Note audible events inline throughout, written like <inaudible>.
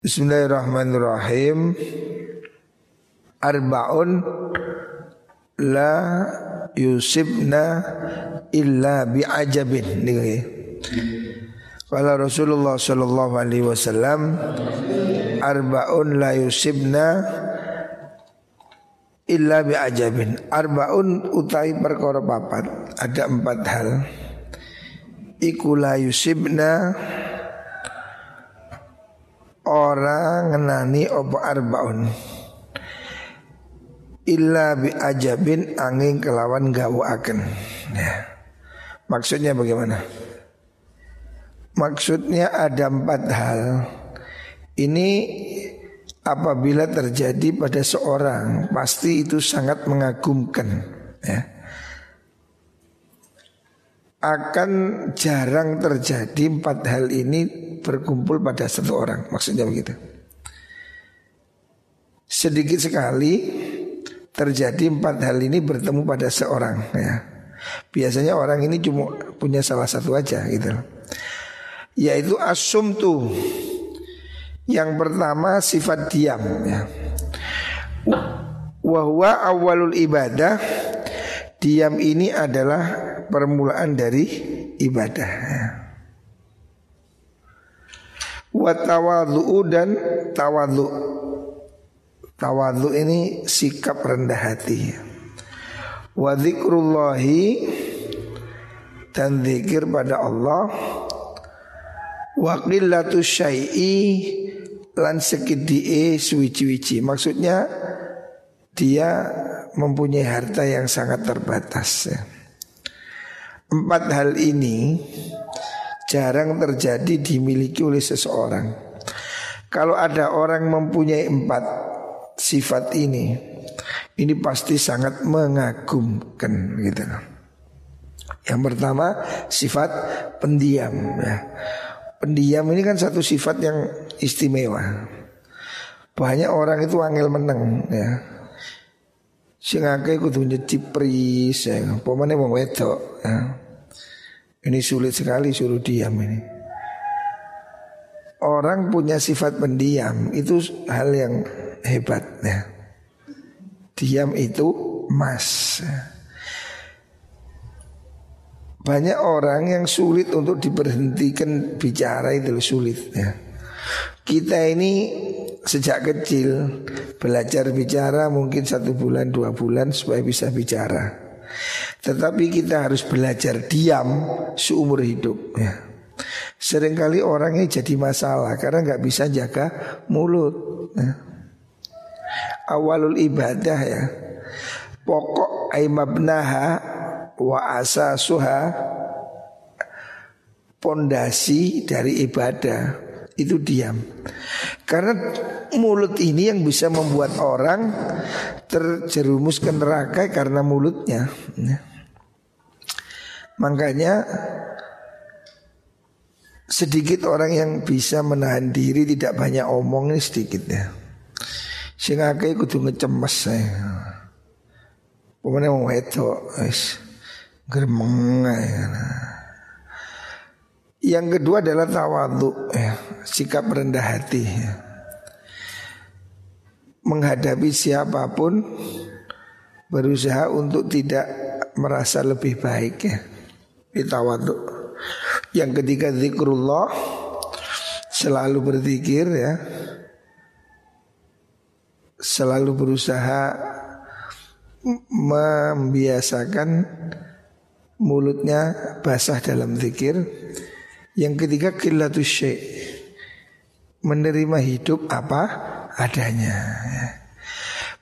Bismillahirrahmanirrahim. Arbaun la yusibna illa bi'ajabin. Nih Kala Rasulullah sallallahu alaihi wasallam arbaun la yusibna illa bi'ajabin. Arbaun utai perkara papat. Ada empat hal. Iku la yusibna orang ngenani opo arbaun? Illa bi ajabin angin kelawan akan ya. maksudnya bagaimana? Maksudnya ada empat hal. Ini apabila terjadi pada seorang pasti itu sangat mengagumkan ya akan jarang terjadi empat hal ini berkumpul pada satu orang. Maksudnya begitu. Sedikit sekali terjadi empat hal ini bertemu pada seorang ya. Biasanya orang ini cuma punya salah satu aja gitu Yaitu asum tuh Yang pertama sifat diam ya. Wahwa awalul ibadah Diam ini adalah permulaan dari ibadah. Ya. Wa tawadhu dan tawadhu. Tawadhu ini sikap rendah hati. Wa zikrullahi Dan zikir pada Allah. Wa qillatu syai'i Lan sekidi'e suwici-wici Maksudnya Dia mempunyai harta yang sangat terbatas ya. Empat hal ini jarang terjadi dimiliki oleh seseorang. Kalau ada orang mempunyai empat sifat ini, ini pasti sangat mengagumkan gitu Yang pertama sifat pendiam ya. Pendiam ini kan satu sifat yang istimewa. Banyak orang itu angel meneng ya. Sing akeh kudu nyecipris ya. Pemane wong wedok ya. Ini sulit sekali suruh diam ini. Orang punya sifat pendiam itu hal yang hebat ya. Diam itu emas. Banyak orang yang sulit untuk diberhentikan bicara itu sulit ya. Kita ini sejak kecil belajar bicara mungkin satu bulan dua bulan supaya bisa bicara. Tetapi kita harus belajar diam seumur hidup ya. Seringkali orangnya jadi masalah karena nggak bisa jaga mulut. Ya. Awalul ibadah ya. Pokok aimabnaha wa asasuha pondasi dari ibadah itu diam. Karena mulut ini yang bisa membuat orang terjerumus ke neraka karena mulutnya. Ya. Makanya sedikit orang yang bisa menahan diri tidak banyak omong ini sedikit ya. Sing akeh kudu ngecemes saya. Pemene wong wedok wis gremeng ya. Yang kedua adalah tawadhu ya, sikap rendah hati ya. Menghadapi siapa pun berusaha untuk tidak merasa lebih baik ya. Yang ketiga zikrullah selalu berzikir ya. Selalu berusaha membiasakan mulutnya basah dalam zikir yang ketiga kilatus syai' Menerima hidup apa adanya.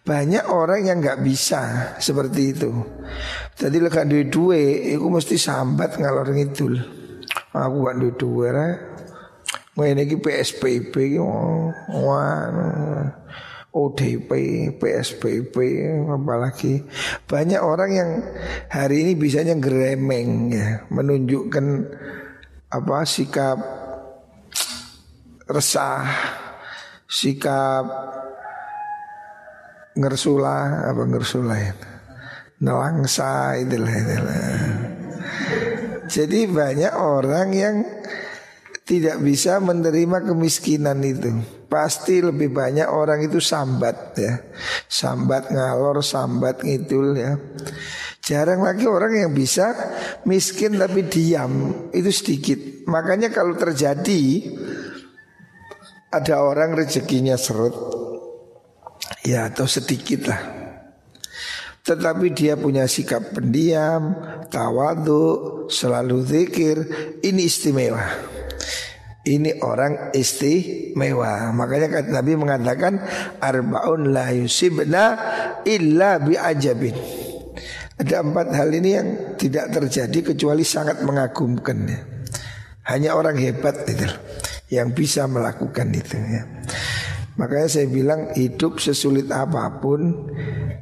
Banyak orang yang nggak bisa seperti itu. Tadi lekak duit duit Aku mesti sambat ngalor ngidul. Aku gak duit duit Mau ini PSBB Wah ODP, PSBB, apalagi. Banyak orang yang hari ini bisanya geremeng ya, menunjukkan apa sikap resah, sikap ngersula apa ngersula ya. Nelangsa itulah itulah. Jadi banyak orang yang tidak bisa menerima kemiskinan itu. Pasti lebih banyak orang itu sambat ya Sambat ngalor, sambat ngidul ya Jarang lagi orang yang bisa miskin tapi diam Itu sedikit Makanya kalau terjadi Ada orang rezekinya serut Ya atau sedikit lah tetapi dia punya sikap pendiam, tawadu, selalu zikir, ini istimewa. Ini orang istimewa. Makanya kata Nabi mengatakan arbaun la yusibna illa biajabin. Ada empat hal ini yang tidak terjadi kecuali sangat mengagumkan. Ya. Hanya orang hebat itu yang bisa melakukan itu ya. Makanya saya bilang hidup sesulit apa pun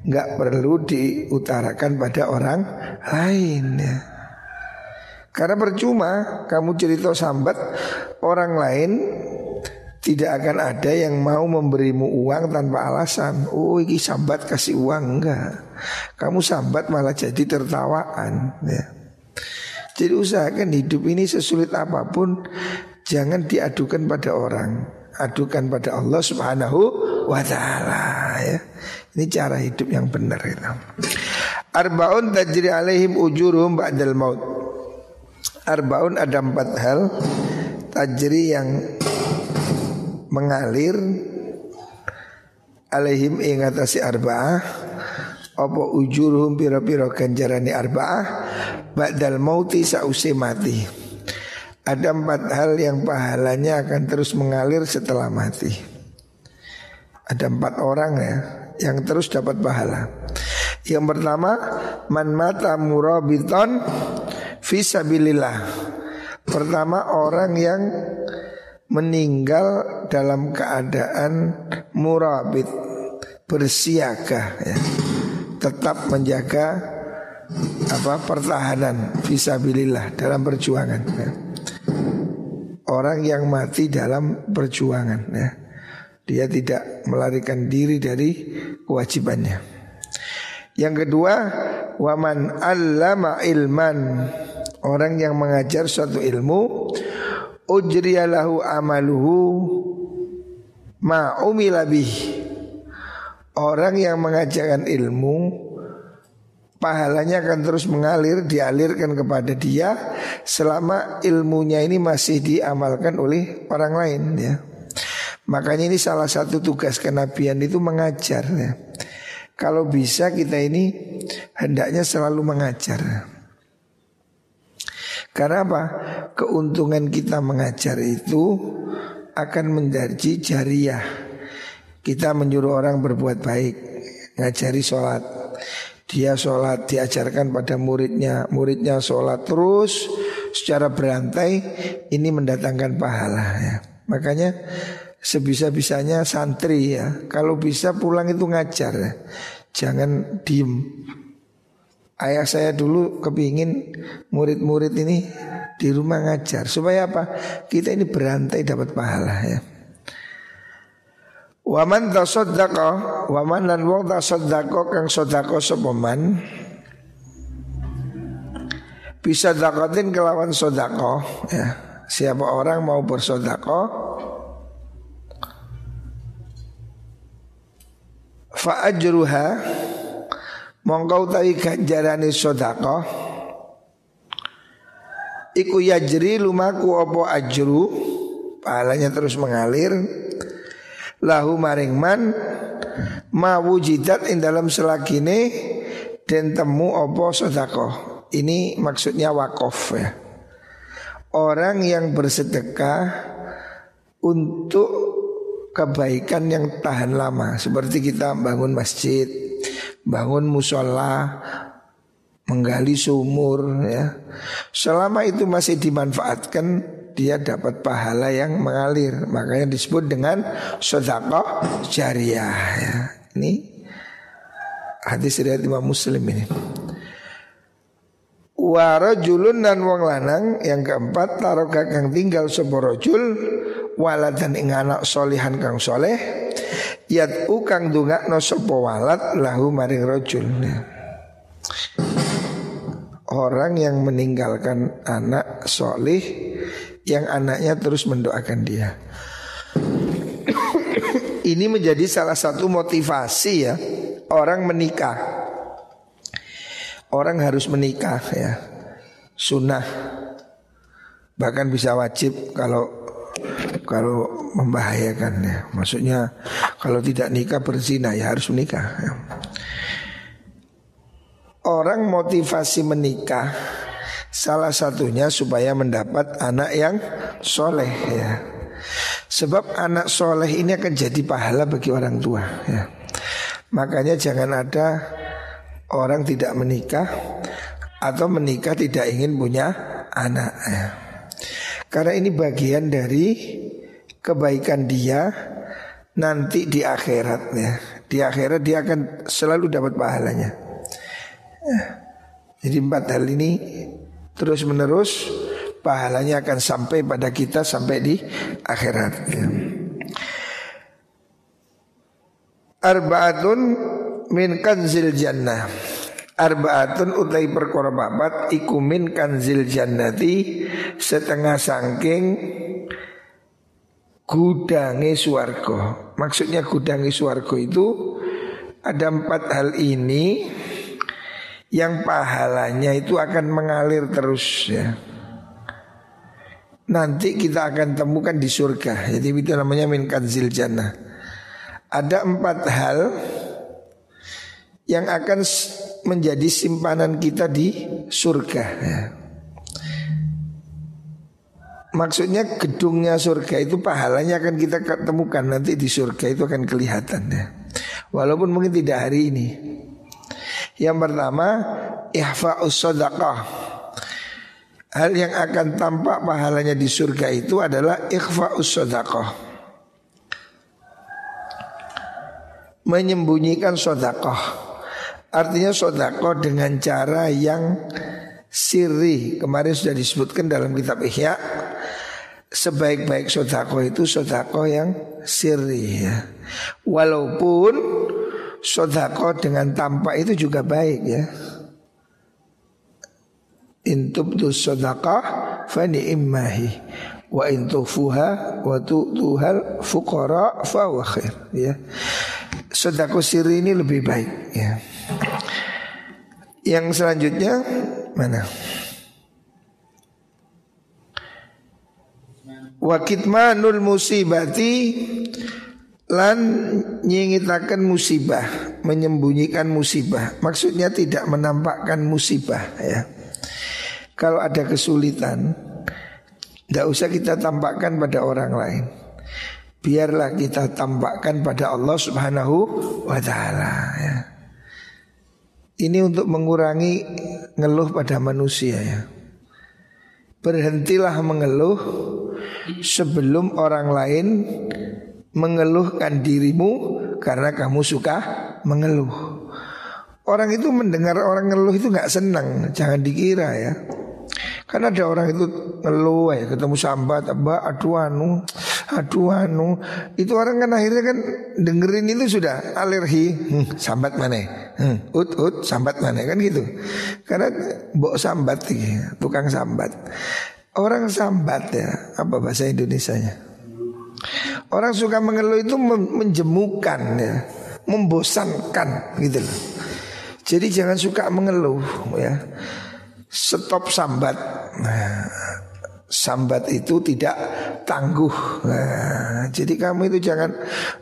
nggak perlu diutarakan pada orang lain ya. Karena percuma kamu cerita sambat orang lain tidak akan ada yang mau memberimu uang tanpa alasan. Oh, ini sambat kasih uang enggak. Kamu sambat malah jadi tertawaan ya. Jadi usahakan hidup ini sesulit apa pun jangan diadukan pada orang. Adukan pada Allah Subhanahu wa taala ya. Ini cara hidup yang benar itu. Arbaun tajri alaihim ujurum ba'dal maut. Arbaun ada empat hal Tajri yang mengalir Alaihim ingatasi arba'ah Apa ujuruhum piro-piro ganjarani arba'ah Ba'dal mauti sa'usi mati Ada empat hal yang pahalanya akan terus mengalir setelah mati Ada empat orang ya Yang terus dapat pahala Yang pertama Man mata murabiton Fisabilillah Pertama orang yang meninggal dalam keadaan murabit bersiaga ya. tetap menjaga apa pertahanan fisabilillah dalam perjuangan ya. Orang yang mati dalam perjuangan ya. Dia tidak melarikan diri dari kewajibannya. Yang kedua waman allama ilman. Orang yang mengajar suatu ilmu Ujriyalahu amaluhu Ma umilabih Orang yang mengajarkan ilmu Pahalanya akan terus mengalir Dialirkan kepada dia Selama ilmunya ini masih diamalkan oleh orang lain ya Makanya ini salah satu tugas kenabian itu mengajar ya. Kalau bisa kita ini hendaknya selalu mengajar karena apa? Keuntungan kita mengajar itu akan menjadi jariah. Kita menyuruh orang berbuat baik, ngajari sholat. Dia sholat diajarkan pada muridnya, muridnya sholat terus secara berantai. Ini mendatangkan pahala ya. Makanya sebisa-bisanya santri ya. Kalau bisa pulang itu ngajar ya. Jangan diem Ayah saya dulu kepingin murid-murid ini di rumah ngajar supaya apa? Kita ini berantai dapat pahala ya. Waman tasaddaqa waman lan wong tasaddaqa kang sedekah sapa man? Bisa dakatin kelawan sodako ya. Siapa orang mau bersodako Fa ajruha Mongkau utawi ganjarane sedekah iku yajri lumaku opo ajru? Pahalanya terus mengalir lahu maring man ma wujidat ing dalam selagine dan temu opo sedekah. Ini maksudnya wakaf ya. Orang yang bersedekah untuk kebaikan yang tahan lama. Seperti kita bangun masjid bangun musola, menggali sumur ya. Selama itu masih dimanfaatkan dia dapat pahala yang mengalir. Makanya disebut dengan sedekah jariah ya. Ini hadis riwayat Imam Muslim ini. Warajulun dan wong lanang yang keempat taruh kang tinggal seborojul waladan ing anak solihan kang soleh Yat ukang dunga no sopo walat lahu maring rojul Orang yang meninggalkan anak solih Yang anaknya terus mendoakan dia Ini menjadi salah satu motivasi ya orang menikah. Orang harus menikah ya. Sunnah bahkan bisa wajib kalau kalau membahayakan ya. Maksudnya kalau tidak nikah berzina ya harus menikah. Ya. Orang motivasi menikah salah satunya supaya mendapat anak yang soleh ya. Sebab anak soleh ini akan jadi pahala bagi orang tua ya. Makanya jangan ada orang tidak menikah atau menikah tidak ingin punya anak ya. Karena ini bagian dari kebaikan dia nanti di akhirat ya. Di akhirat dia akan selalu dapat pahalanya. Ya. Jadi empat hal ini terus menerus pahalanya akan sampai pada kita sampai di akhirat. Ya. Arbaatun min kanzil jannah. Arbaatun utai perkara papat iku min kanzil jannati setengah sangking gudangi suargo. Maksudnya gudangi suargo itu ada empat hal ini yang pahalanya itu akan mengalir terus ya. Nanti kita akan temukan di surga. Jadi itu namanya min kanzil jannah. Ada empat hal yang akan menjadi simpanan kita di surga. Ya. Maksudnya gedungnya surga itu pahalanya akan kita temukan nanti di surga itu akan kelihatan ya. Walaupun mungkin tidak hari ini. Yang pertama ihfa'us sadaqah. Hal yang akan tampak pahalanya di surga itu adalah ikhfa'us sadaqah. menyembunyikan sodakoh. Artinya sodakoh dengan cara yang siri. Kemarin sudah disebutkan dalam kitab Ihya. Sebaik-baik sodakoh itu sodakoh yang siri ya. Walaupun sodakoh dengan tampak itu juga baik ya. Intubdu sodakoh fani immahi wa intufuha wa tu'tuhal fuqara fa khair ya sedekah siri ini lebih baik ya. Yang selanjutnya mana? Wakitmanul musibati lan nyingitakan musibah, menyembunyikan musibah. Maksudnya tidak menampakkan musibah ya. Kalau ada kesulitan, tidak usah kita tampakkan pada orang lain biarlah kita tampakkan pada Allah Subhanahu wa taala ya. Ini untuk mengurangi ngeluh pada manusia ya. Berhentilah mengeluh sebelum orang lain mengeluhkan dirimu karena kamu suka mengeluh. Orang itu mendengar orang ngeluh itu nggak senang, jangan dikira ya. Karena ada orang itu ngeluh ya ketemu sambat, mbak aduh anu aduh anu. Itu orang kan akhirnya kan dengerin itu sudah alergi. Hmm, sambat mana? Hmm, ut ut sambat mana? Kan gitu. Karena mbok sambat gitu, tukang sambat. Orang sambat ya apa bahasa Indonesia nya orang suka mengeluh itu menjemukan ya membosankan gitu loh jadi jangan suka mengeluh ya stop sambat nah, sambat itu tidak tangguh. Nah, jadi kamu itu jangan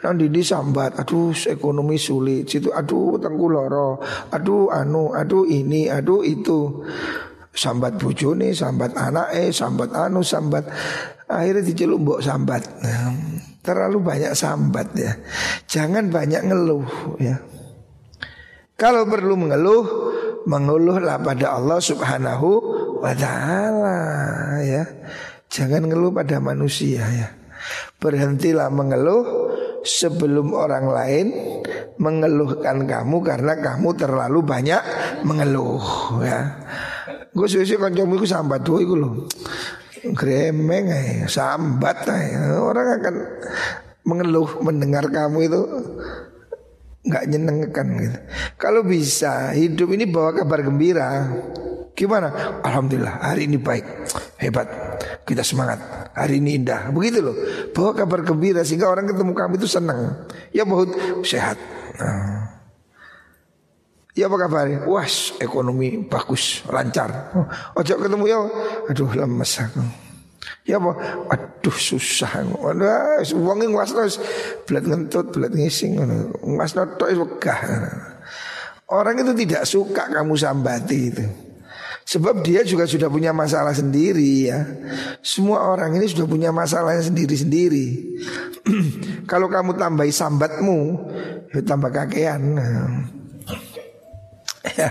nanti di sambat, aduh ekonomi sulit, situ aduh tengku loro, aduh anu, aduh ini, aduh itu. Sambat bojone, sambat anak eh, sambat anu, sambat akhirnya diceluk mbok sambat. Nah, terlalu banyak sambat ya. Jangan banyak ngeluh ya. Kalau perlu mengeluh, mengeluhlah pada Allah Subhanahu wa taala ya. Jangan ngeluh pada manusia ya. Berhentilah mengeluh sebelum orang lain mengeluhkan kamu karena kamu terlalu banyak mengeluh ya. Gue susi kancamu iku sambat tuh iku lho. Gremeng ya, sambat ya. Orang akan mengeluh mendengar kamu itu nggak nyenengkan gitu. Kalau bisa hidup ini bawa kabar gembira. Gimana? Alhamdulillah hari ini baik, hebat. Kita semangat. hari ini indah. Begitu loh. Bawa kabar gembira sehingga orang ketemu kamu itu senang. Ya bahut sehat. Nah. Ya apa kabar? Wah, ekonomi bagus, lancar. Oh, ojo ketemu ya. Aduh, lemes aku. Ya apa? Aduh susah. Waduh, wong ngas terus belat ngentut, belat ngising Ngas tok wegah. Orang itu tidak suka kamu sambati itu. Sebab dia juga sudah punya masalah sendiri ya. Semua orang ini sudah punya masalahnya sendiri-sendiri. <clears throat> Kalau kamu tambahi sambatmu, ya tambah kakean. Ya,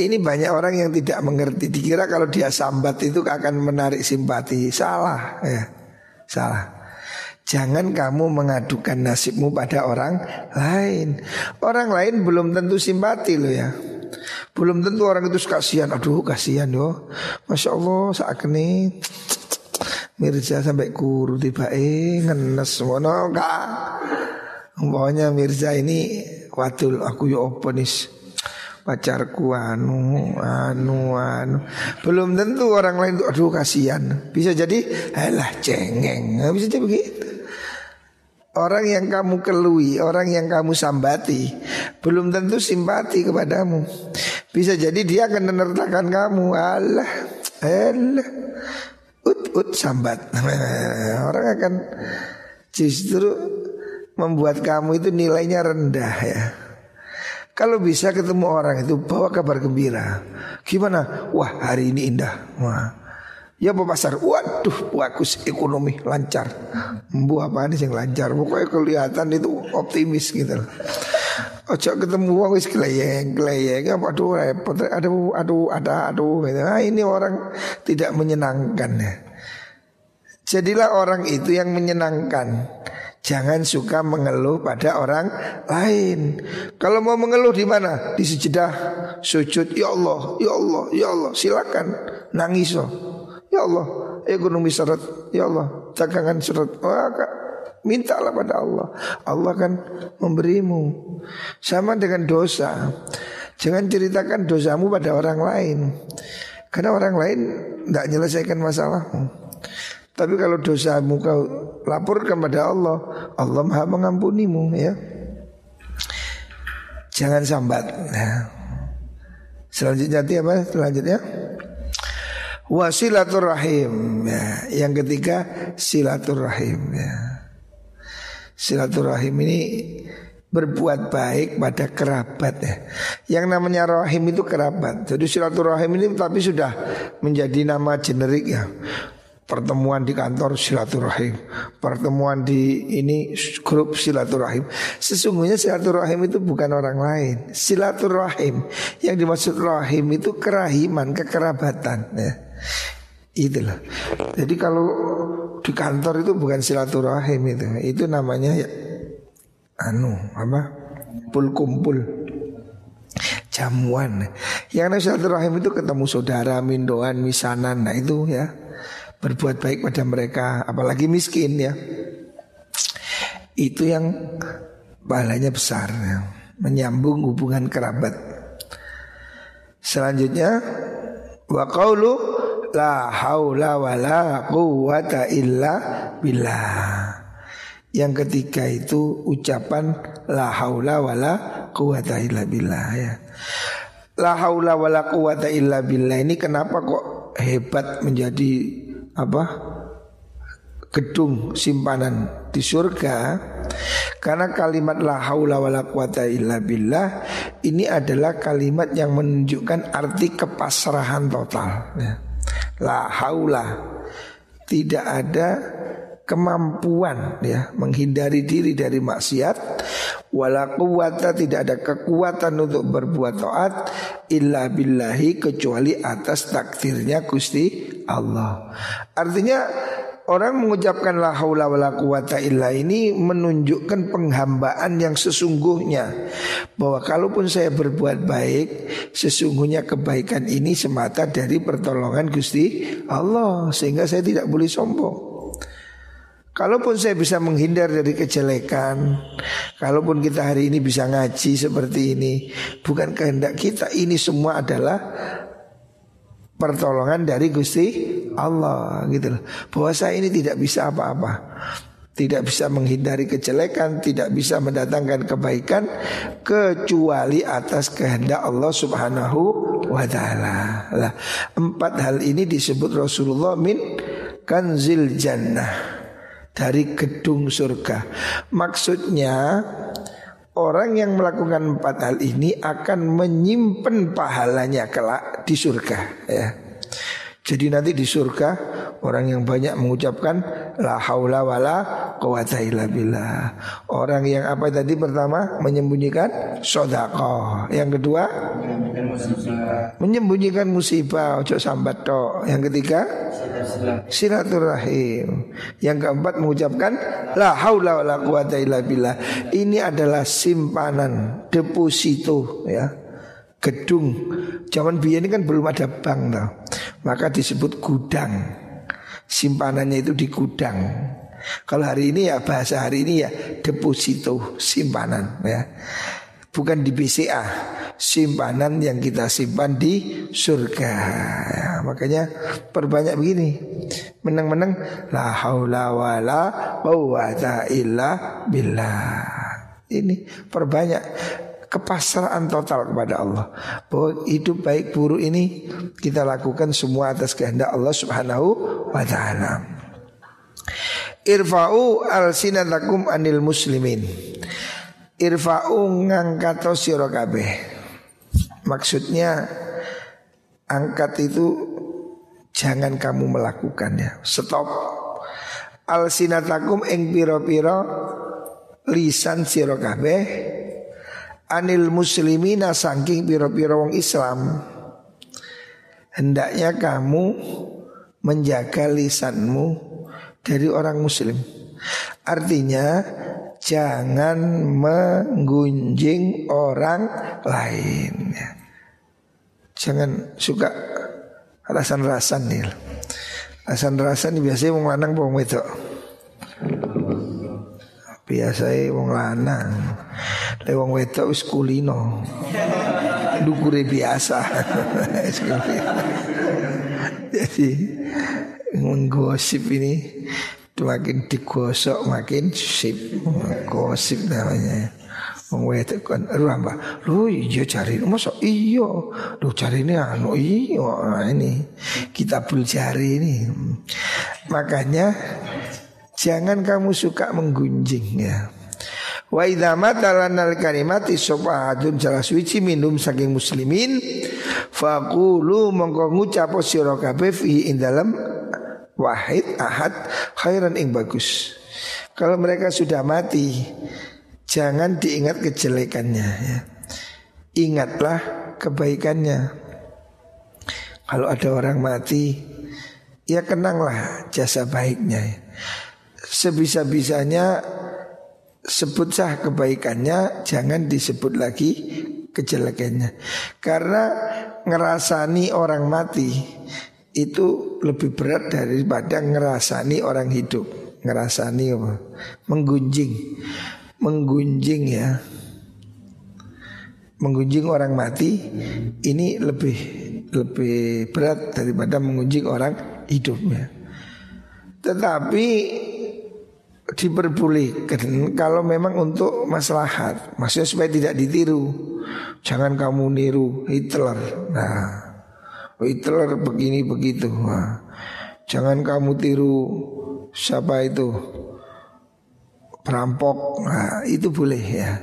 ini banyak orang yang tidak mengerti. Dikira kalau dia sambat itu akan menarik simpati. Salah, ya. Salah. Jangan kamu mengadukan nasibmu pada orang lain. Orang lain belum tentu simpati loh ya. Belum tentu orang itu kasihan. Aduh kasihan yo. Masya Allah saat ini Mirza sampai kuru tiba eh ngenes. Pokoknya Mirza ini wadul aku yo oponis pacarku anu anu anu. Belum tentu orang lain tuh aduh kasihan. Bisa jadi alah cengeng. Bisa jadi begitu. Orang yang kamu kelui, orang yang kamu sambati Belum tentu simpati kepadamu. Bisa jadi dia akan menertakan kamu. Allah Allah Ut ut sambat. <laughs> Orang akan justru membuat kamu itu nilainya rendah ya kalau bisa ketemu orang itu bawa kabar gembira. Gimana? Wah hari ini indah. Wah. Ya bawa pasar, waduh bagus ekonomi lancar. Mbu apa nih yang lancar? Pokoknya kelihatan itu optimis gitu. Ojo ketemu wong wis kleyeng, kleyeng apa aduh repot, aduh aduh ada aduh gitu. Nah, ini orang tidak menyenangkan ya. Jadilah orang itu yang menyenangkan. Jangan suka mengeluh pada orang lain. Kalau mau mengeluh di mana? Di sejedah sujud. Ya Allah, ya Allah, ya Allah. Silakan nangis oh. Ya Allah, ekonomi seret. Ya Allah, dagangan seret. Oh, mintalah pada Allah. Allah akan memberimu. Sama dengan dosa. Jangan ceritakan dosamu pada orang lain. Karena orang lain tidak menyelesaikan masalahmu. Tapi kalau dosamu kau laporkan pada Allah, Allah Maha mengampunimu ya. Jangan sambat. Nah. Selanjutnya apa? Selanjutnya wasilaturrahim ya. Yang ketiga silaturrahim ya. Silaturrahim ini berbuat baik pada kerabat ya. Yang namanya rahim itu kerabat. Jadi silaturahim ini tapi sudah menjadi nama generik ya pertemuan di kantor silaturahim, pertemuan di ini grup silaturahim. Sesungguhnya silaturahim itu bukan orang lain. Silaturahim yang dimaksud rahim itu kerahiman, kekerabatan. Ya. Itulah. Jadi kalau di kantor itu bukan silaturahim itu, itu namanya ya anu apa? Pul kumpul jamuan. Yang silaturahim itu ketemu saudara, mindoan, misanan, nah itu ya berbuat baik pada mereka, apalagi miskin ya. Itu yang pahalanya besar, ya. menyambung hubungan kerabat. Selanjutnya wa qaulu la haula wala quwata illa billah. Yang ketiga itu ucapan la haula wala quwata illa billah ya. La haula wala quwata illa billah ini kenapa kok hebat menjadi apa gedung simpanan di surga karena kalimat la haula wala quwata illa billah ini adalah kalimat yang menunjukkan arti kepasrahan total ya. la haula tidak ada kemampuan ya menghindari diri dari maksiat wala quwata tidak ada kekuatan untuk berbuat taat illa billahi kecuali atas takdirnya Gusti Allah. Artinya orang mengucapkan la haula wala quwata illa ini menunjukkan penghambaan yang sesungguhnya bahwa kalaupun saya berbuat baik sesungguhnya kebaikan ini semata dari pertolongan Gusti Allah sehingga saya tidak boleh sombong. Kalaupun saya bisa menghindar dari kejelekan Kalaupun kita hari ini bisa ngaji seperti ini Bukan kehendak kita Ini semua adalah pertolongan dari Gusti Allah gitu loh. Bahwa ini tidak bisa apa-apa. Tidak bisa menghindari kejelekan, tidak bisa mendatangkan kebaikan kecuali atas kehendak Allah Subhanahu wa taala. Lah, empat hal ini disebut Rasulullah min kanzil jannah dari gedung surga. Maksudnya Orang yang melakukan empat hal ini akan menyimpan pahalanya kelak di surga ya. Jadi nanti di surga orang yang banyak mengucapkan la haula wala quwata illa billah. Orang yang apa tadi pertama menyembunyikan sedekah. Yang kedua menyembunyikan musibah ojo sambat tok. Yang ketiga silaturahim. Yang keempat mengucapkan la haula wala quwata illa billah. Ini adalah simpanan deposito ya. Gedung. Zaman biyen ini kan belum ada bank tau. Maka disebut gudang. Simpanannya itu di gudang. Kalau hari ini ya bahasa hari ini ya deposito simpanan ya. Bukan di BCA Simpanan yang kita simpan di surga ya, Makanya perbanyak begini Menang-menang La haula wa la quwata illa billah Ini perbanyak kepasrahan total kepada Allah Bahwa hidup baik buruk ini Kita lakukan semua atas kehendak Allah subhanahu wa ta'ala Irfa'u al-sinatakum anil muslimin Irfa'u ngangkato sira. Maksudnya angkat itu jangan kamu melakukannya. Stop. Al sinatakum ing pira-pira lisan sira kabeh anil muslimina saking pira-pira wong Islam. Hendaknya kamu menjaga lisanmu dari orang muslim. Artinya jangan menggunjing orang lain. Jangan suka rasan-rasan nih. Rasan-rasan biasanya wong lanang wedok. Biasanya wong lanang. Le wong wedok wis kulino. Dukure biasa. <laughs> Jadi menggosip ini makin digosok makin sip gosip namanya Wong wedok kan mbak lu iya cari masa iya lu cari ini anu iya nah, ini kita jari ini makanya jangan kamu suka menggunjing ya Wa idza matalanal kalimati sopahadun salah suci minum saking muslimin faqulu mongko ngucap sira kabeh fi ing dalem wahid ahad khairan ing bagus. Kalau mereka sudah mati, jangan diingat kejelekannya ya. Ingatlah kebaikannya. Kalau ada orang mati, ya kenanglah jasa baiknya. Sebisa-bisanya sebut sah kebaikannya, jangan disebut lagi kejelekannya. Karena ngerasani orang mati itu lebih berat daripada ngerasani orang hidup. Ngerasani apa? Menggunjing. Menggunjing ya. Menggunjing orang mati ini lebih lebih berat daripada menggunjing orang hidupnya. Tetapi diperbolehkan kalau memang untuk maslahat maksudnya supaya tidak ditiru jangan kamu niru Hitler nah Hitler begini begitu. Nah, jangan kamu tiru siapa itu perampok. Nah, itu boleh ya.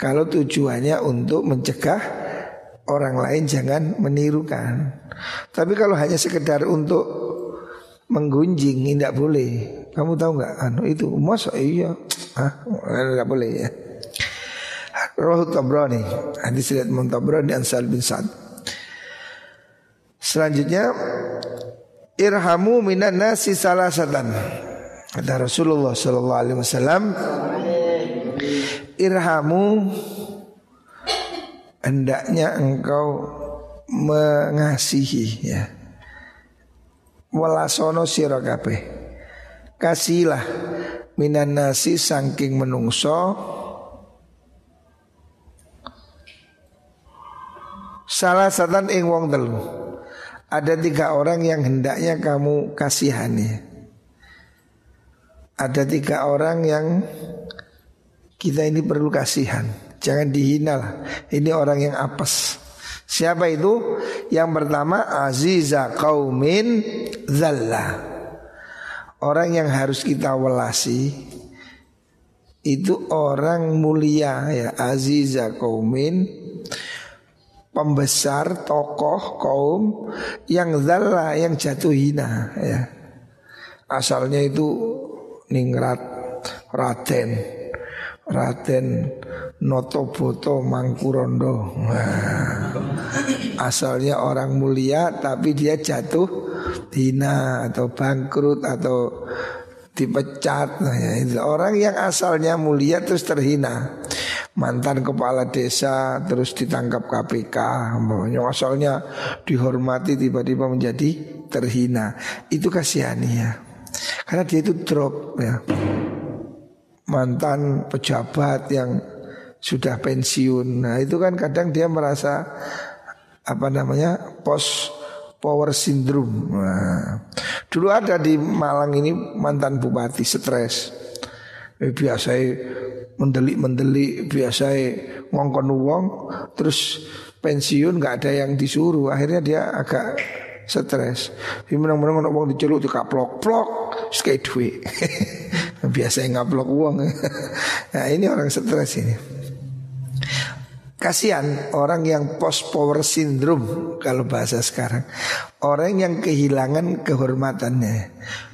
Kalau tujuannya untuk mencegah orang lain jangan menirukan. Tapi kalau hanya sekedar untuk menggunjing tidak boleh. Kamu tahu nggak? Anu itu masa iya, ah nggak boleh ya. Roh Tabrani, hadis riwayat Muntabrani dan Sal bin Sa'd. Selanjutnya irhamu minan nasi salasatan. Kata Rasulullah sallallahu alaihi wasallam irhamu hendaknya engkau mengasihi ya. Walasono sira kabeh. Kasihlah minan nasi saking menungso. Salah satan ing wong telu. Ada tiga orang yang hendaknya kamu kasihani. Ada tiga orang yang kita ini perlu kasihan. Jangan dihina lah. Ini orang yang apes Siapa itu? Yang pertama Aziza kaumin zalla Orang yang harus kita welasi Itu orang mulia ya Aziza kaumin pembesar tokoh kaum yang zalla yang jatuh hina ya. Asalnya itu ningrat Raden Raden Notoboto Mangkurondo. Asalnya orang mulia tapi dia jatuh hina atau bangkrut atau dipecat. Ya, Orang yang asalnya mulia terus terhina. Mantan kepala desa terus ditangkap KPK yang asalnya dihormati tiba-tiba menjadi terhina. Itu kasihani ya. Karena dia itu drop ya mantan pejabat yang sudah pensiun. Nah itu kan kadang dia merasa apa namanya pos power syndrome. Nah, dulu ada di Malang ini mantan bupati stres. Eh, biasa mendelik-mendelik biasa ngongkon uang terus pensiun nggak ada yang disuruh. Akhirnya dia agak stres. Menang-menang uang diceluk dikaplok skate duit. <laughs> biasa ngaplok uang. <laughs> nah ini orang stres ini. Kasihan orang yang post power syndrome kalau bahasa sekarang. Orang yang kehilangan kehormatannya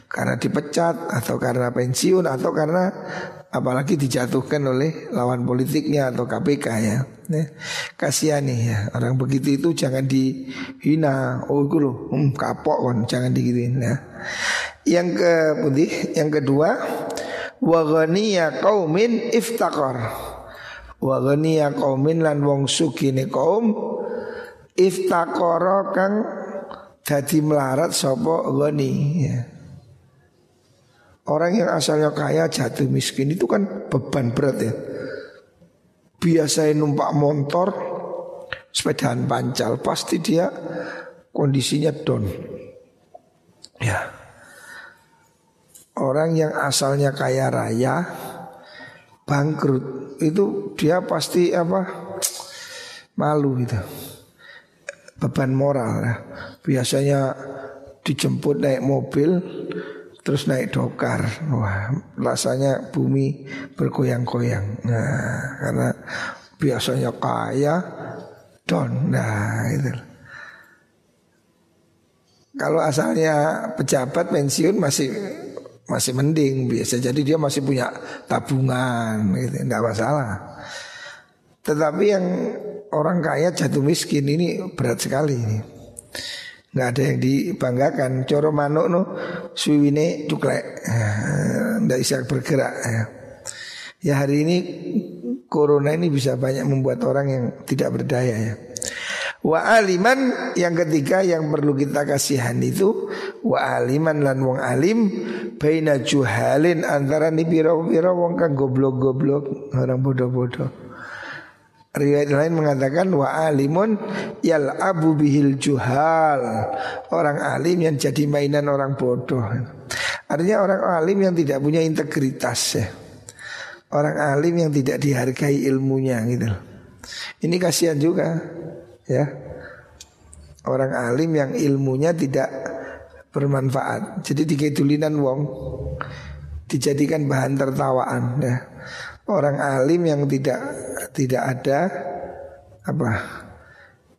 karena dipecat atau karena pensiun atau karena apalagi dijatuhkan oleh lawan politiknya atau KPK ya. Nah, kasihan nih ya orang begitu itu jangan dihina. Oh itu loh, hmm, kapok kan jangan digituin ya. Yang ke putih, yang kedua wa ghaniya qaumin ghaniya qaumin lan wong sugine kaum iftakara kang dadi melarat sapa ghani ya. Orang yang asalnya kaya jatuh miskin itu kan beban berat ya. Biasanya numpak motor, sepedaan pancal, pasti dia kondisinya down. Ya. Orang yang asalnya kaya raya, bangkrut, itu dia pasti apa? Malu itu. Beban moral ya. Biasanya dijemput naik mobil terus naik dokar. Wah, rasanya bumi bergoyang-goyang. Nah, karena biasanya kaya don. Nah, itu. Kalau asalnya pejabat pensiun masih masih mending biasa jadi dia masih punya tabungan gitu enggak masalah. Tetapi yang orang kaya jatuh miskin ini berat sekali ini nggak ada yang dibanggakan. Coro manuk no suwine cuklek, nggak bisa bergerak. Ya. ya hari ini corona ini bisa banyak membuat orang yang tidak berdaya ya. Wa aliman yang ketiga yang perlu kita kasihan itu Wa aliman lan wong alim Baina juhalin antara ni biro-biro wong kan goblok-goblok Orang bodoh-bodoh Riwayat lain mengatakan wa alimun yal abu bihil juhal. Orang alim yang jadi mainan orang bodoh. Artinya orang alim yang tidak punya integritas ya. Orang alim yang tidak dihargai ilmunya gitu. Ini kasihan juga ya. Orang alim yang ilmunya tidak bermanfaat. Jadi dikedulinan wong dijadikan bahan tertawaan ya. Orang alim yang tidak tidak ada apa?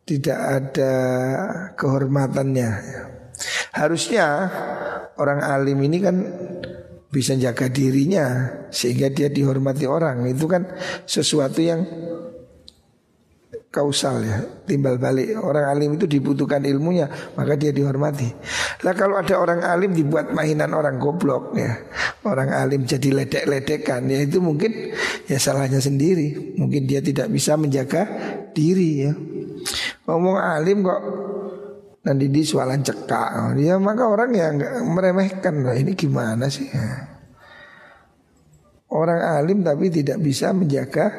Tidak ada kehormatannya. Harusnya orang alim ini kan bisa jaga dirinya sehingga dia dihormati orang. Itu kan sesuatu yang kausal ya. Timbal balik orang alim itu dibutuhkan ilmunya maka dia dihormati. Lah kalau ada orang alim dibuat mainan orang goblok ya. Orang alim jadi ledek-ledekan ya itu mungkin ya salahnya sendiri. Mungkin dia tidak bisa menjaga diri ya. Ngomong alim kok nanti di sualan cekak. Ya maka orang yang meremehkan lah ini gimana sih? Orang alim tapi tidak bisa menjaga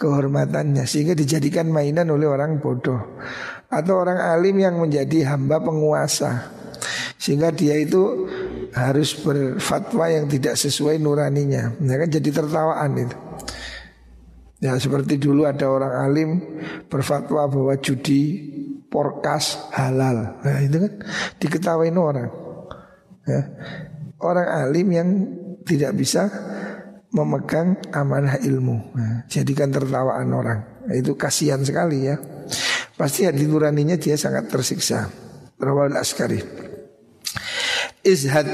kehormatannya sehingga dijadikan mainan oleh orang bodoh. atau orang alim yang menjadi hamba penguasa sehingga dia itu harus berfatwa yang tidak sesuai nuraninya. Ya kan jadi tertawaan itu. Ya seperti dulu ada orang alim berfatwa bahwa judi porkas halal. Nah itu kan diketawain orang. Ya. Orang alim yang tidak bisa memegang amanah ilmu. Nah, jadikan tertawaan orang. Nah, itu kasihan sekali ya. Pasti hati nuraninya dia sangat tersiksa. Rawal Askari. Izhad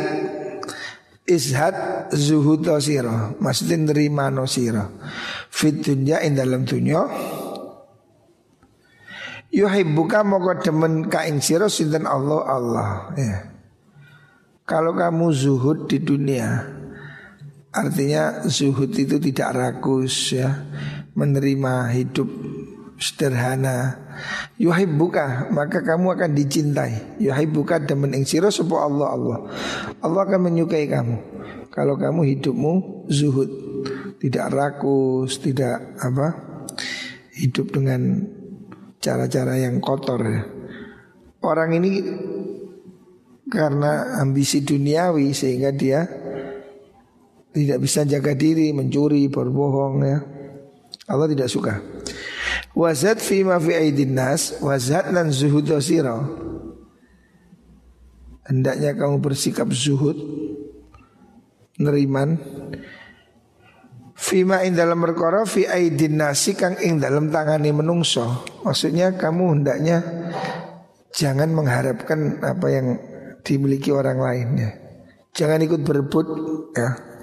Izhad zuhud siro Maksudnya nerima no siro Fit dunya in dalam dunya Yuhibbuka moko demen ka ing sira sinten Allah Allah ya. Kalau kamu zuhud di dunia Artinya zuhud itu tidak rakus ya. Menerima hidup sederhana. Yuhibbuka maka kamu akan dicintai. Yuhibbuka demen ing sira sapa Allah Allah. Allah akan menyukai kamu. Kalau kamu hidupmu zuhud. Tidak rakus tidak apa hidup dengan cara-cara yang kotor ya. orang ini karena ambisi duniawi sehingga dia tidak bisa jaga diri, mencuri, berbohong ya. Allah tidak suka. Wazat fi ma fi aidin nas Wazat dan zuhud siro Hendaknya kamu bersikap zuhud Neriman Fima in dalam perkara fi aidin nasi kang ing dalam tangani menungso Maksudnya kamu hendaknya Jangan mengharapkan apa yang dimiliki orang lain ya. Jangan ikut berebut ya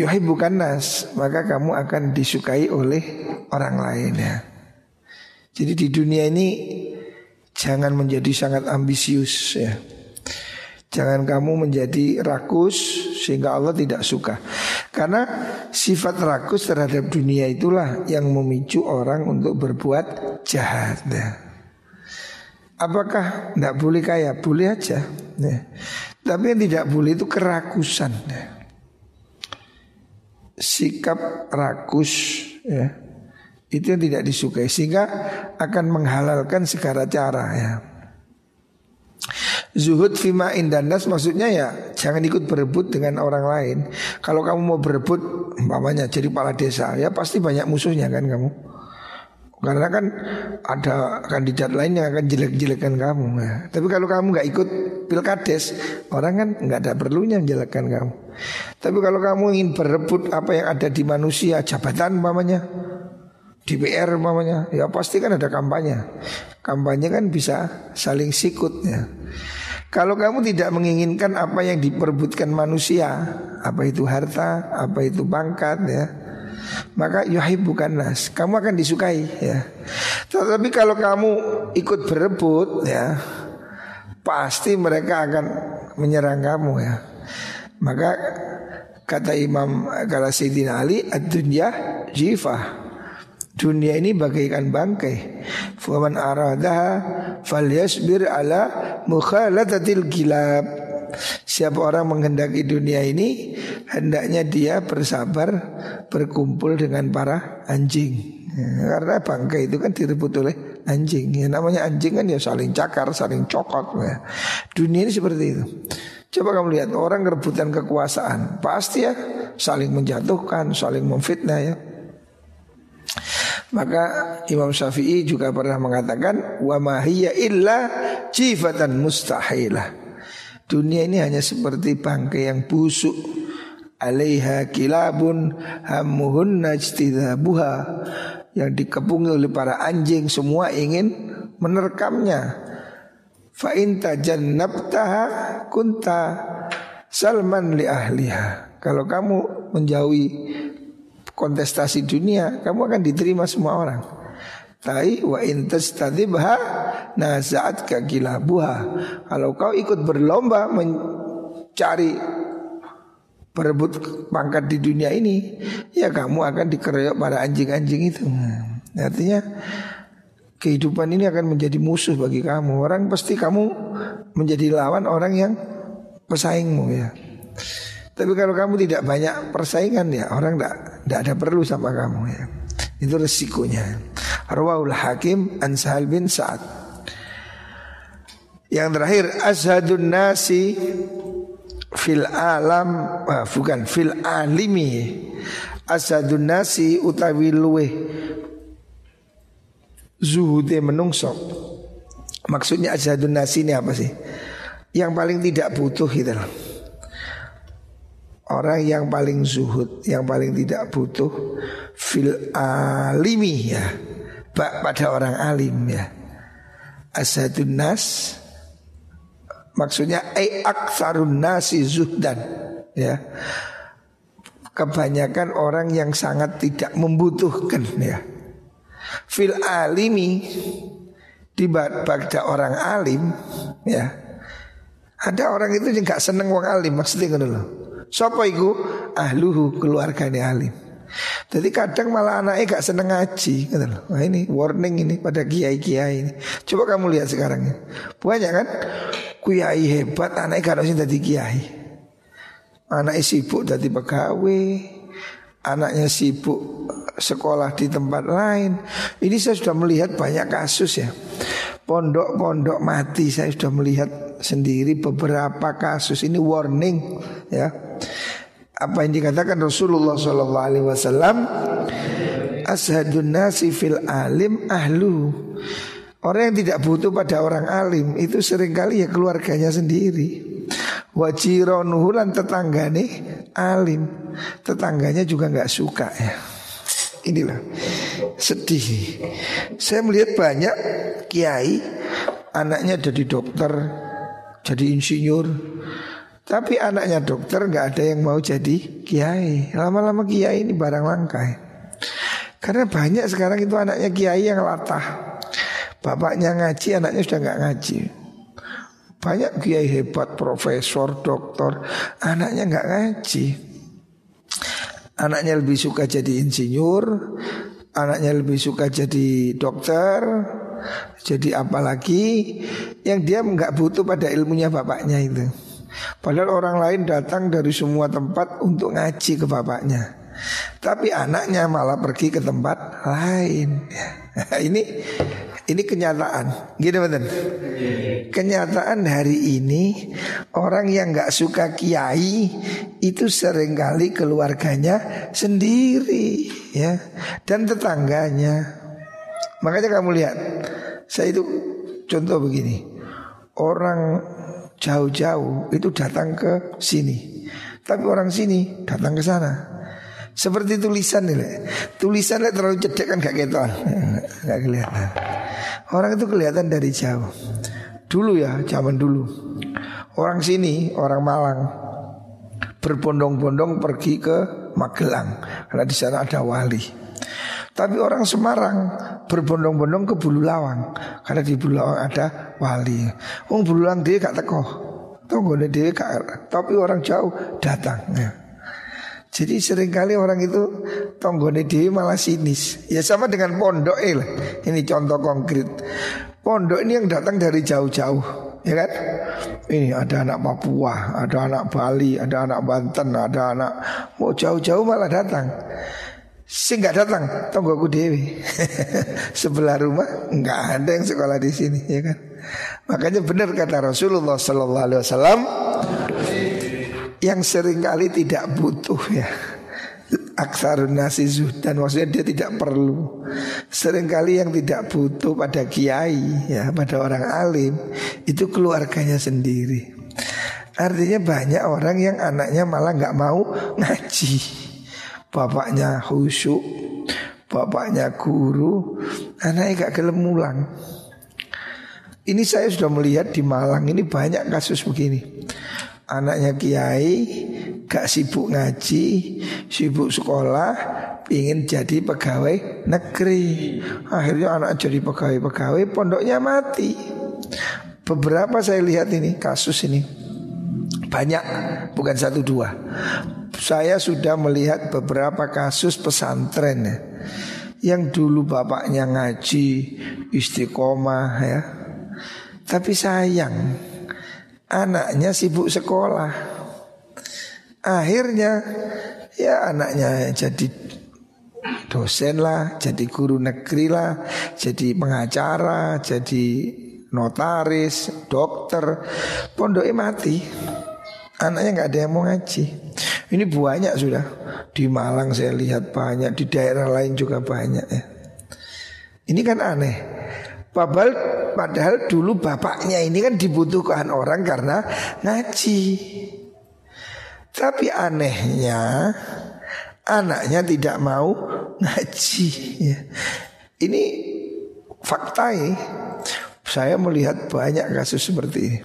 bukan nas maka kamu akan disukai oleh orang lain ya. Jadi di dunia ini jangan menjadi sangat ambisius ya. Jangan kamu menjadi rakus sehingga Allah tidak suka. Karena sifat rakus terhadap dunia itulah yang memicu orang untuk berbuat jahat. Ya. Apakah tidak boleh kaya? Boleh aja. Ya. Tapi yang tidak boleh itu kerakusan. Ya sikap rakus ya itu yang tidak disukai sehingga akan menghalalkan segala cara ya. Zuhud fima indanas maksudnya ya jangan ikut berebut dengan orang lain. Kalau kamu mau berebut umpamanya jadi kepala desa ya pasti banyak musuhnya kan kamu. Karena kan ada kandidat lain yang akan jelek-jelekan kamu. Ya. Tapi kalau kamu nggak ikut pilkades Orang kan nggak ada perlunya menjelekkan kamu. Tapi kalau kamu ingin berebut apa yang ada di manusia Jabatan umpamanya DPR umpamanya Ya pasti kan ada kampanye. Kampanye kan bisa saling sikut ya. Kalau kamu tidak menginginkan apa yang diperbutkan manusia, apa itu harta, apa itu pangkat ya, maka bukan nas. Kamu akan disukai ya. Tetapi kalau kamu ikut berebut ya pasti mereka akan menyerang kamu ya. Maka kata Imam kala Sayyidina Ali ad-dunya jifah. Dunia ini bagaikan bangkai. Faman aradaha Falyasbir ala Mukhalatatil gilab Siapa orang menghendaki dunia ini Hendaknya dia bersabar Berkumpul dengan para anjing ya, Karena bangkai itu kan direbut oleh anjing ya, Namanya anjing kan ya saling cakar Saling cokot ya. Dunia ini seperti itu Coba kamu lihat orang rebutan kekuasaan Pasti ya saling menjatuhkan Saling memfitnah ya maka Imam Syafi'i juga pernah mengatakan wa mahiyya illa jifatan mustahilah. Dunia ini hanya seperti bangkai yang busuk. Alaiha kilabun hammuhun najtidabuha Yang dikepungi oleh para anjing Semua ingin menerkamnya. Fa'in tajannabtaha kunta salman li ahliha. Kalau kamu menjauhi kontestasi dunia Kamu akan diterima semua orang Tai wa intas tadibha nazaat kagilabuha. Kalau kau ikut berlomba mencari berebut pangkat di dunia ini, ya kamu akan dikeroyok para anjing-anjing itu. Artinya kehidupan ini akan menjadi musuh bagi kamu. Orang pasti kamu menjadi lawan orang yang pesaingmu ya. Tapi kalau kamu tidak banyak persaingan ya orang tidak ada perlu sama kamu ya. Itu resikonya. Rawahul Hakim an Sahal bin Sa'ad. Yang terakhir ashadun nasi fil alam ah, bukan fil alimi ashadun nasi utawi luwe zuhude menungso maksudnya ashadun nasi ini apa sih yang paling tidak butuh gitu loh Orang yang paling zuhud, yang paling tidak butuh fil alimi ya. Pada orang alim ya. Asadun nas maksudnya ai aktsarun nasi zuhdan ya. Kebanyakan orang yang sangat tidak membutuhkan ya. Fil alimi di pada orang alim ya. Ada orang itu yang gak seneng wong alim maksudnya kan loh. Sopo iku? Ahluhu keluargane alim. Jadi kadang malah anaknya gak seneng ngaji gitu Nah ini warning ini pada kiai-kiai ini. Coba kamu lihat sekarang ya Banyak kan? Kiai hebat anaknya gak sih jadi kiai. Anaknya sibuk jadi pegawai. Anaknya sibuk sekolah di tempat lain. Ini saya sudah melihat banyak kasus ya Pondok-pondok mati. Saya sudah melihat sendiri beberapa kasus. Ini warning ya. Apa yang dikatakan Rasulullah Shallallahu Alaihi Wasallam? Ashadun nasi fil alim ahlu. Orang yang tidak butuh pada orang alim itu sering kali ya keluarganya sendiri. Wajironuhu lan tetanggane alim. Tetangganya juga nggak suka ya inilah sedih saya melihat banyak kiai anaknya jadi dokter jadi insinyur tapi anaknya dokter nggak ada yang mau jadi kiai. Lama-lama kiai ini barang langka. Karena banyak sekarang itu anaknya kiai yang latah. Bapaknya ngaji, anaknya sudah nggak ngaji. Banyak kiai hebat, profesor, doktor, anaknya nggak ngaji. Anaknya lebih suka jadi insinyur, anaknya lebih suka jadi dokter, jadi apalagi yang dia nggak butuh pada ilmunya bapaknya itu. Padahal orang lain datang dari semua tempat untuk ngaji ke bapaknya. Tapi anaknya malah pergi ke tempat lain. <laughs> ini ini kenyataan. Gitu betul. Kenyataan hari ini orang yang nggak suka kiai itu sering kali keluarganya sendiri ya dan tetangganya. Makanya kamu lihat saya itu contoh begini. Orang jauh-jauh itu datang ke sini. Tapi orang sini datang ke sana. Seperti tulisan nih, tulisan terlalu cedek kan gak keton, <laughs> gak kelihatan. Orang itu kelihatan dari jauh. Dulu ya, zaman dulu. Orang sini, orang Malang, berbondong-bondong pergi ke Magelang karena di sana ada wali. Tapi orang Semarang berbondong-bondong ke Bulu Lawang karena di Bulu Lawang ada wali. Wong Bulu Lawang dia gak teko. Tonggone dia gak tapi orang jauh datang. Ya. Jadi sering kali orang itu tonggone dia malah sinis. Ya sama dengan pondok eh Ini contoh konkret. Pondok ini yang datang dari jauh-jauh ya kan? Ini ada anak Papua, ada anak Bali, ada anak Banten, ada anak mau jauh-jauh malah datang. Sing nggak datang tonggoku dewi <laughs> sebelah rumah nggak ada yang sekolah di sini ya kan makanya benar kata Rasulullah Sallallahu Alaihi Wasallam yang sering kali tidak butuh ya aksarun nasi dan maksudnya dia tidak perlu sering kali yang tidak butuh pada kiai ya pada orang alim itu keluarganya sendiri artinya banyak orang yang anaknya malah nggak mau ngaji bapaknya khusyuk, bapaknya guru, anaknya gak gelem mulang. Ini saya sudah melihat di Malang ini banyak kasus begini. Anaknya kiai gak sibuk ngaji, sibuk sekolah, ingin jadi pegawai negeri. Akhirnya anak jadi pegawai-pegawai, pondoknya mati. Beberapa saya lihat ini kasus ini banyak, bukan satu dua saya sudah melihat beberapa kasus pesantren ya, yang dulu bapaknya ngaji istiqomah ya, tapi sayang anaknya sibuk sekolah. Akhirnya ya anaknya jadi dosen lah, jadi guru negeri lah, jadi pengacara, jadi notaris, dokter, pondoknya mati. Anaknya nggak ada yang mau ngaji. Ini banyak sudah di Malang saya lihat banyak, di daerah lain juga banyak ya. Ini kan aneh. Padahal, padahal dulu bapaknya ini kan dibutuhkan orang karena ngaji. Tapi anehnya anaknya tidak mau ngaji. Ya. Ini fakta ya. Saya melihat banyak kasus seperti ini.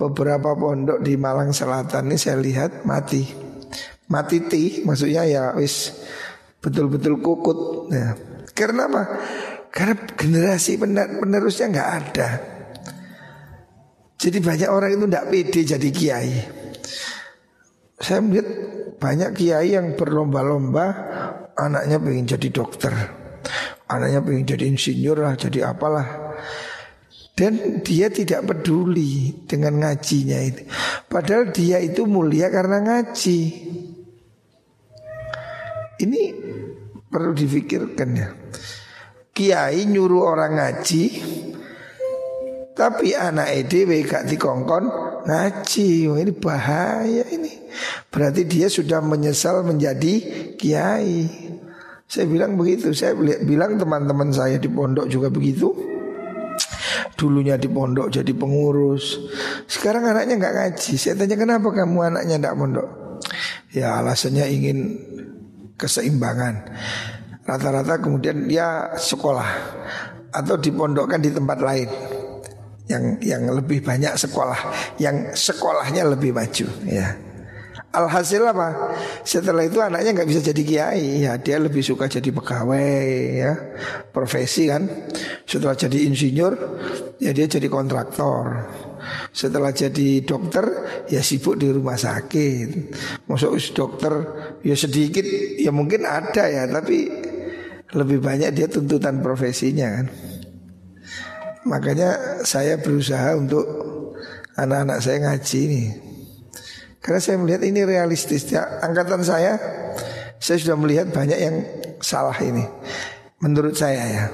Beberapa pondok di Malang Selatan ini saya lihat mati. Mati ti, maksudnya ya wis betul-betul kukut. Ya. Karena apa? Karena generasi penerusnya nggak ada. Jadi banyak orang itu tidak pede jadi kiai. Saya melihat banyak kiai yang berlomba-lomba anaknya pengen jadi dokter, anaknya pengen jadi insinyur lah, jadi apalah. Dan dia tidak peduli dengan ngajinya itu. Padahal dia itu mulia karena ngaji. Ini perlu difikirkan ya. Kiai nyuruh orang ngaji, tapi anak EDW gak dikongkon ngaji. Ini bahaya ini. Berarti dia sudah menyesal menjadi kiai. Saya bilang begitu. Saya bilang teman-teman saya di pondok juga begitu. Dulunya di pondok jadi pengurus. Sekarang anaknya nggak ngaji. Saya tanya kenapa kamu anaknya tidak pondok? Ya alasannya ingin keseimbangan Rata-rata kemudian dia sekolah Atau dipondokkan di tempat lain yang yang lebih banyak sekolah, yang sekolahnya lebih maju ya. Alhasil apa? Setelah itu anaknya nggak bisa jadi kiai ya dia lebih suka jadi pegawai ya profesi kan. Setelah jadi insinyur ya dia jadi kontraktor. Setelah jadi dokter ya sibuk di rumah sakit. Masuk dokter ya sedikit ya mungkin ada ya tapi lebih banyak dia tuntutan profesinya kan. Makanya saya berusaha untuk anak-anak saya ngaji nih. Karena saya melihat ini realistis ya. Angkatan saya saya sudah melihat banyak yang salah ini. Menurut saya ya.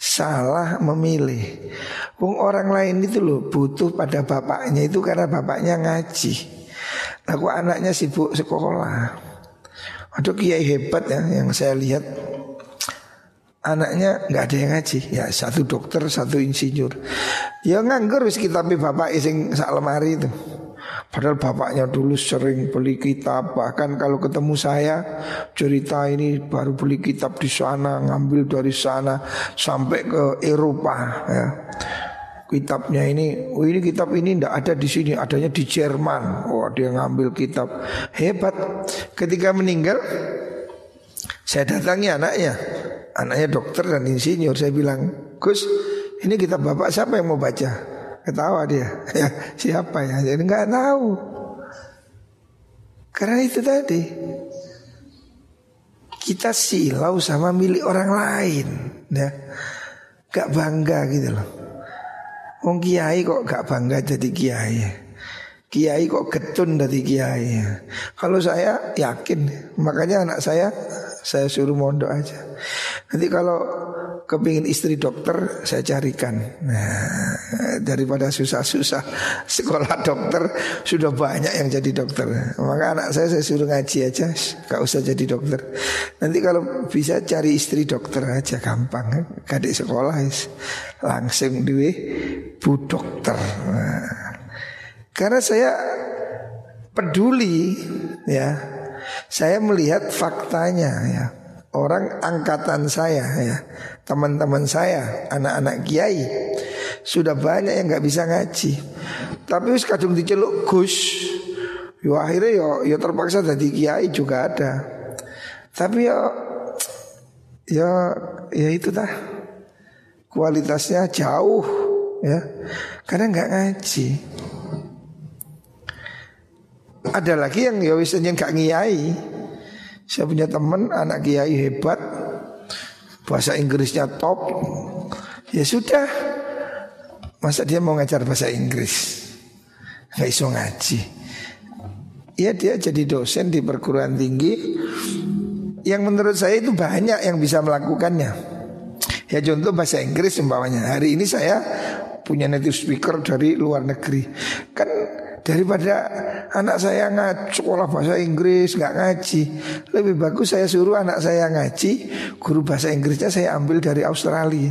Salah memilih. Wong orang lain itu loh butuh pada bapaknya itu karena bapaknya ngaji. Aku anaknya sibuk sekolah. Aduh kiai hebat ya yang saya lihat anaknya nggak ada yang ngaji. Ya satu dokter satu insinyur. Ya nganggur wis kitabnya bapak ising sak lemari itu. Padahal bapaknya dulu sering beli kitab. Bahkan kalau ketemu saya cerita ini baru beli kitab di sana ngambil dari sana sampai ke Eropa ya. Kitabnya ini oh ini kitab ini tidak ada di sini adanya di Jerman. Oh dia ngambil kitab. Hebat. Ketika meninggal saya datangi anaknya Anaknya dokter dan insinyur. Saya bilang Gus ini kita bapak siapa yang mau baca? Ketawa dia. <laughs> Ya Siapa ya? Jadi nggak tahu. Karena itu tadi Kita silau sama milik orang lain ya. Gak bangga gitu loh. Wong kiai kok gak bangga jadi kiai Kiai kok getun dari kiai Kalau saya yakin Makanya anak saya Saya suruh mondok aja Nanti kalau kepingin istri dokter saya carikan. Nah, daripada susah-susah sekolah dokter sudah banyak yang jadi dokter. Maka anak saya saya suruh ngaji aja, gak usah jadi dokter. Nanti kalau bisa cari istri dokter aja gampang. Kadek sekolah langsung duwe bu dokter. Nah, karena saya peduli ya. Saya melihat faktanya ya orang angkatan saya ya, teman-teman saya, anak-anak kiai sudah banyak yang nggak bisa ngaji. Tapi wis kadung diceluk Gus. Yo akhirnya yo yo terpaksa jadi kiai juga ada. Tapi yo ya ya itu dah kualitasnya jauh ya karena nggak ngaji. Ada lagi yang ya wis nggak ngiyai saya punya teman anak kiai hebat. Bahasa Inggrisnya top. Ya sudah. Masa dia mau ngajar bahasa Inggris? Gak iso ngaji. Ya dia jadi dosen di perguruan tinggi. Yang menurut saya itu banyak yang bisa melakukannya. Ya contoh bahasa Inggris umpamanya. Hari ini saya punya native speaker dari luar negeri. Kan daripada anak saya ngaji sekolah bahasa Inggris nggak ngaji lebih bagus saya suruh anak saya ngaji guru bahasa Inggrisnya saya ambil dari Australia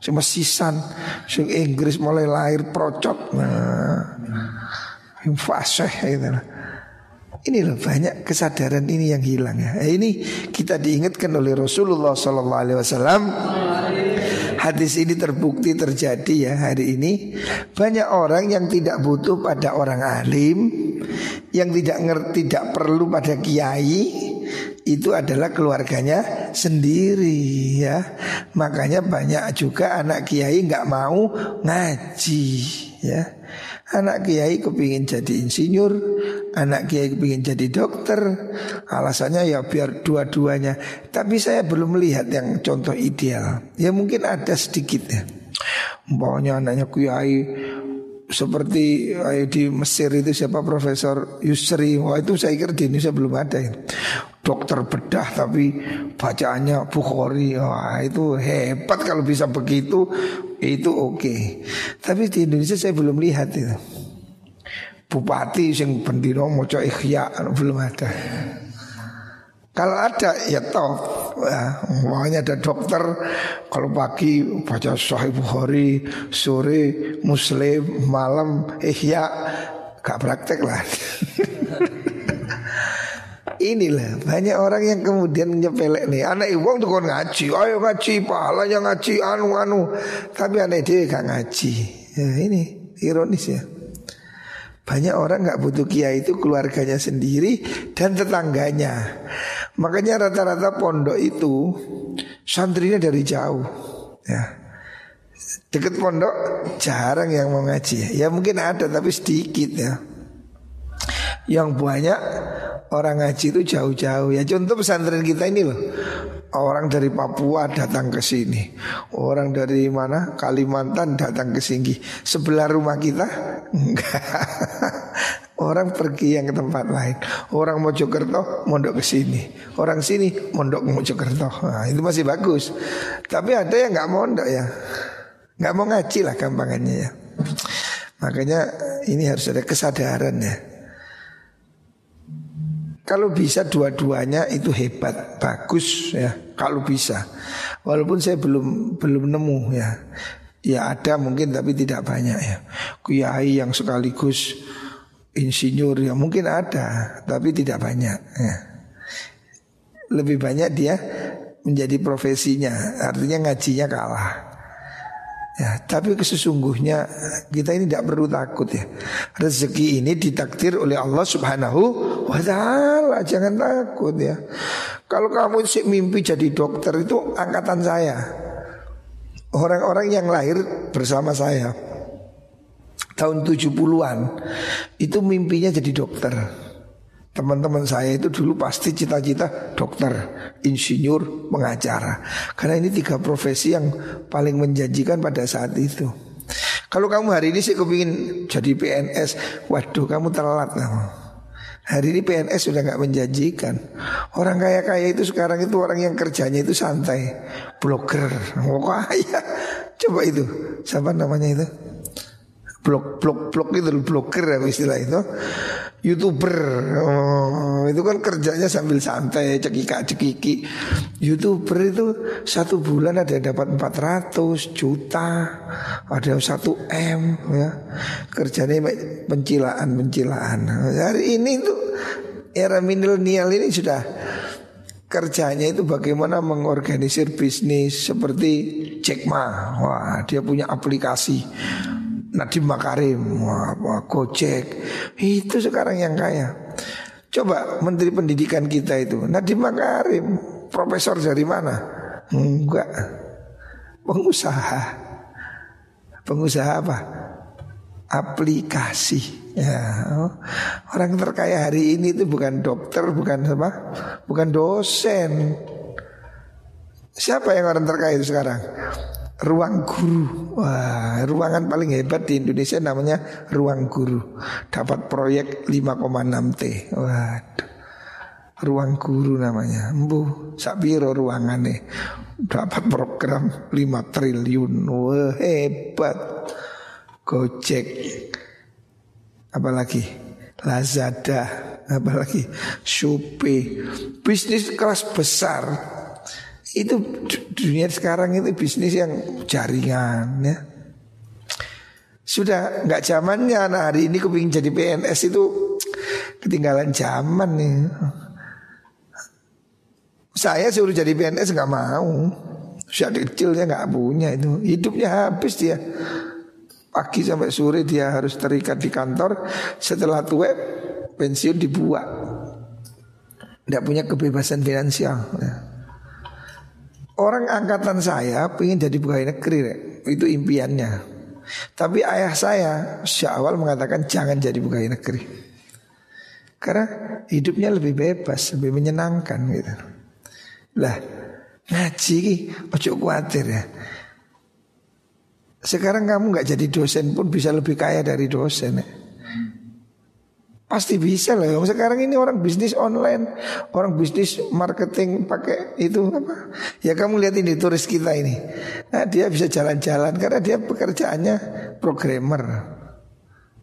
cuma sisan sing Inggris mulai lahir procot nah fasih ini loh banyak kesadaran ini yang hilang ya. Ini kita diingatkan oleh Rasulullah Sallallahu Alaihi Wasallam. Hadis ini terbukti terjadi ya hari ini. Banyak orang yang tidak butuh pada orang alim, yang tidak ngerti, tidak perlu pada kiai. Itu adalah keluarganya sendiri ya. Makanya banyak juga anak kiai nggak mau ngaji ya. Anak kiai kepingin jadi insinyur Anak kiai kepingin jadi dokter. Alasannya ya biar dua-duanya. Tapi saya belum melihat yang contoh ideal. Ya mungkin ada sedikit ya. Umpamanya anaknya kiai seperti di Mesir itu siapa Profesor Yusri. Wah itu saya kira di Indonesia belum ada ya. Dokter bedah tapi bacaannya Bukhari. Wah itu hebat kalau bisa begitu. Itu oke. Okay. Tapi di Indonesia saya belum lihat itu Bupati yang pendino moco ikhya belum ada. Kalau ada ya top ya, ada dokter Kalau pagi baca Sahih Bukhari Sore Muslim Malam Ihya Gak praktek lah. <laughs> Inilah banyak orang yang kemudian nyepelek nih Anak ibu tuh kan ngaji Ayo ngaji pahalanya ngaji anu-anu Tapi anak dia gak ngaji. Ya ini ironis ya banyak orang nggak butuh kiai itu keluarganya sendiri dan tetangganya. Makanya rata-rata pondok itu santrinya dari jauh. Ya. Deket pondok jarang yang mau ngaji. Ya mungkin ada tapi sedikit ya. Yang banyak orang ngaji itu jauh-jauh ya. Contoh pesantren kita ini loh. Orang dari Papua datang ke sini. Orang dari mana? Kalimantan datang ke sini. Sebelah rumah kita? <laughs> Enggak. Orang pergi yang ke tempat lain. Orang Mojokerto mondok ke sini. Orang sini mondok ke Mojokerto. Nah, itu masih bagus. Tapi ada yang nggak mondok ya. Nggak mau ngaji lah gampangannya ya. Makanya ini harus ada kesadaran ya. Kalau bisa dua-duanya itu hebat, bagus ya. Kalau bisa, walaupun saya belum belum nemu ya. Ya ada mungkin tapi tidak banyak ya. Kiai yang sekaligus insinyur ya mungkin ada, tapi tidak banyak ya. Lebih banyak dia menjadi profesinya, artinya ngajinya kalah. Ya, tapi sesungguhnya kita ini tidak perlu takut ya. Rezeki ini ditakdir oleh Allah Subhanahu wa taala. Jangan takut ya. Kalau kamu sih mimpi jadi dokter itu angkatan saya. Orang-orang yang lahir bersama saya tahun 70-an itu mimpinya jadi dokter. Teman-teman saya itu dulu pasti cita-cita dokter, insinyur, pengacara. Karena ini tiga profesi yang paling menjanjikan pada saat itu. Kalau kamu hari ini sih kepingin jadi PNS, waduh kamu telat kamu. Hari ini PNS sudah nggak menjanjikan. Orang kaya-kaya itu sekarang itu orang yang kerjanya itu santai, blogger, mau kaya. Coba itu, siapa namanya itu? Blog blog blog itu blogger ya istilah itu. Youtuber. Oh, itu kan kerjanya sambil santai cekika cekiki youtuber itu satu bulan ada yang dapat 400 juta ada satu m ya. Kerjanya pencilaan pencilaan hari ini itu era milenial ini sudah kerjanya itu bagaimana mengorganisir bisnis seperti Jack Ma. Wah dia punya aplikasi Nadiem Makarim, wah, Gojek, itu sekarang yang kaya. Coba Menteri Pendidikan kita itu Nadiem Makarim, profesor dari mana? Enggak, pengusaha. Pengusaha apa? Aplikasi. Ya, orang terkaya hari ini itu bukan dokter, bukan apa? Bukan dosen. Siapa yang orang terkaya itu sekarang? Ruang guru. Wah, ruangan paling hebat di Indonesia namanya ruang guru. Dapat proyek 5,6 T. Waduh. ruang guru namanya. Embu, sakbiro ruangannya. Dapat program 5 triliun. Wah, hebat. Gojek. Apalagi Lazada, apalagi Shopee. Bisnis kelas besar. Itu dunia sekarang itu bisnis yang jaringan ya. Sudah nggak zamannya nah hari ini kepingin jadi PNS itu ketinggalan zaman nih. Saya suruh jadi PNS nggak mau. Sejak kecil dia nggak punya itu. Hidupnya habis dia. Pagi sampai sore dia harus terikat di kantor. Setelah tua pensiun dibuat. Tidak punya kebebasan finansial. Ya. Orang angkatan saya ingin jadi pegawai negeri, itu impiannya. Tapi ayah saya sejak awal mengatakan jangan jadi pegawai negeri. Karena hidupnya lebih bebas, lebih menyenangkan gitu. Lah, ngaji ojo khawatir ya. Sekarang kamu nggak jadi dosen pun bisa lebih kaya dari dosen ya. Pasti bisa lah. Sekarang ini orang bisnis online, orang bisnis marketing pakai itu apa? Ya kamu lihat ini turis kita ini. Nah, dia bisa jalan-jalan karena dia pekerjaannya programmer.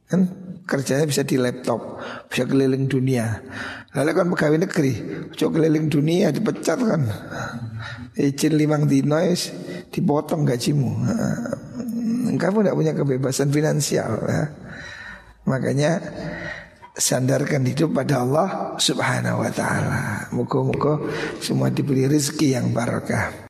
Kan kerjanya bisa di laptop, bisa keliling dunia. Lalu kan pegawai negeri, coba keliling dunia dipecat kan. Izin limang dinois dipotong gajimu. Kamu tidak punya kebebasan finansial ya. Makanya sandarkan hidup pada Allah Subhanahu wa taala. Muka-muka semua diberi rezeki yang barakah.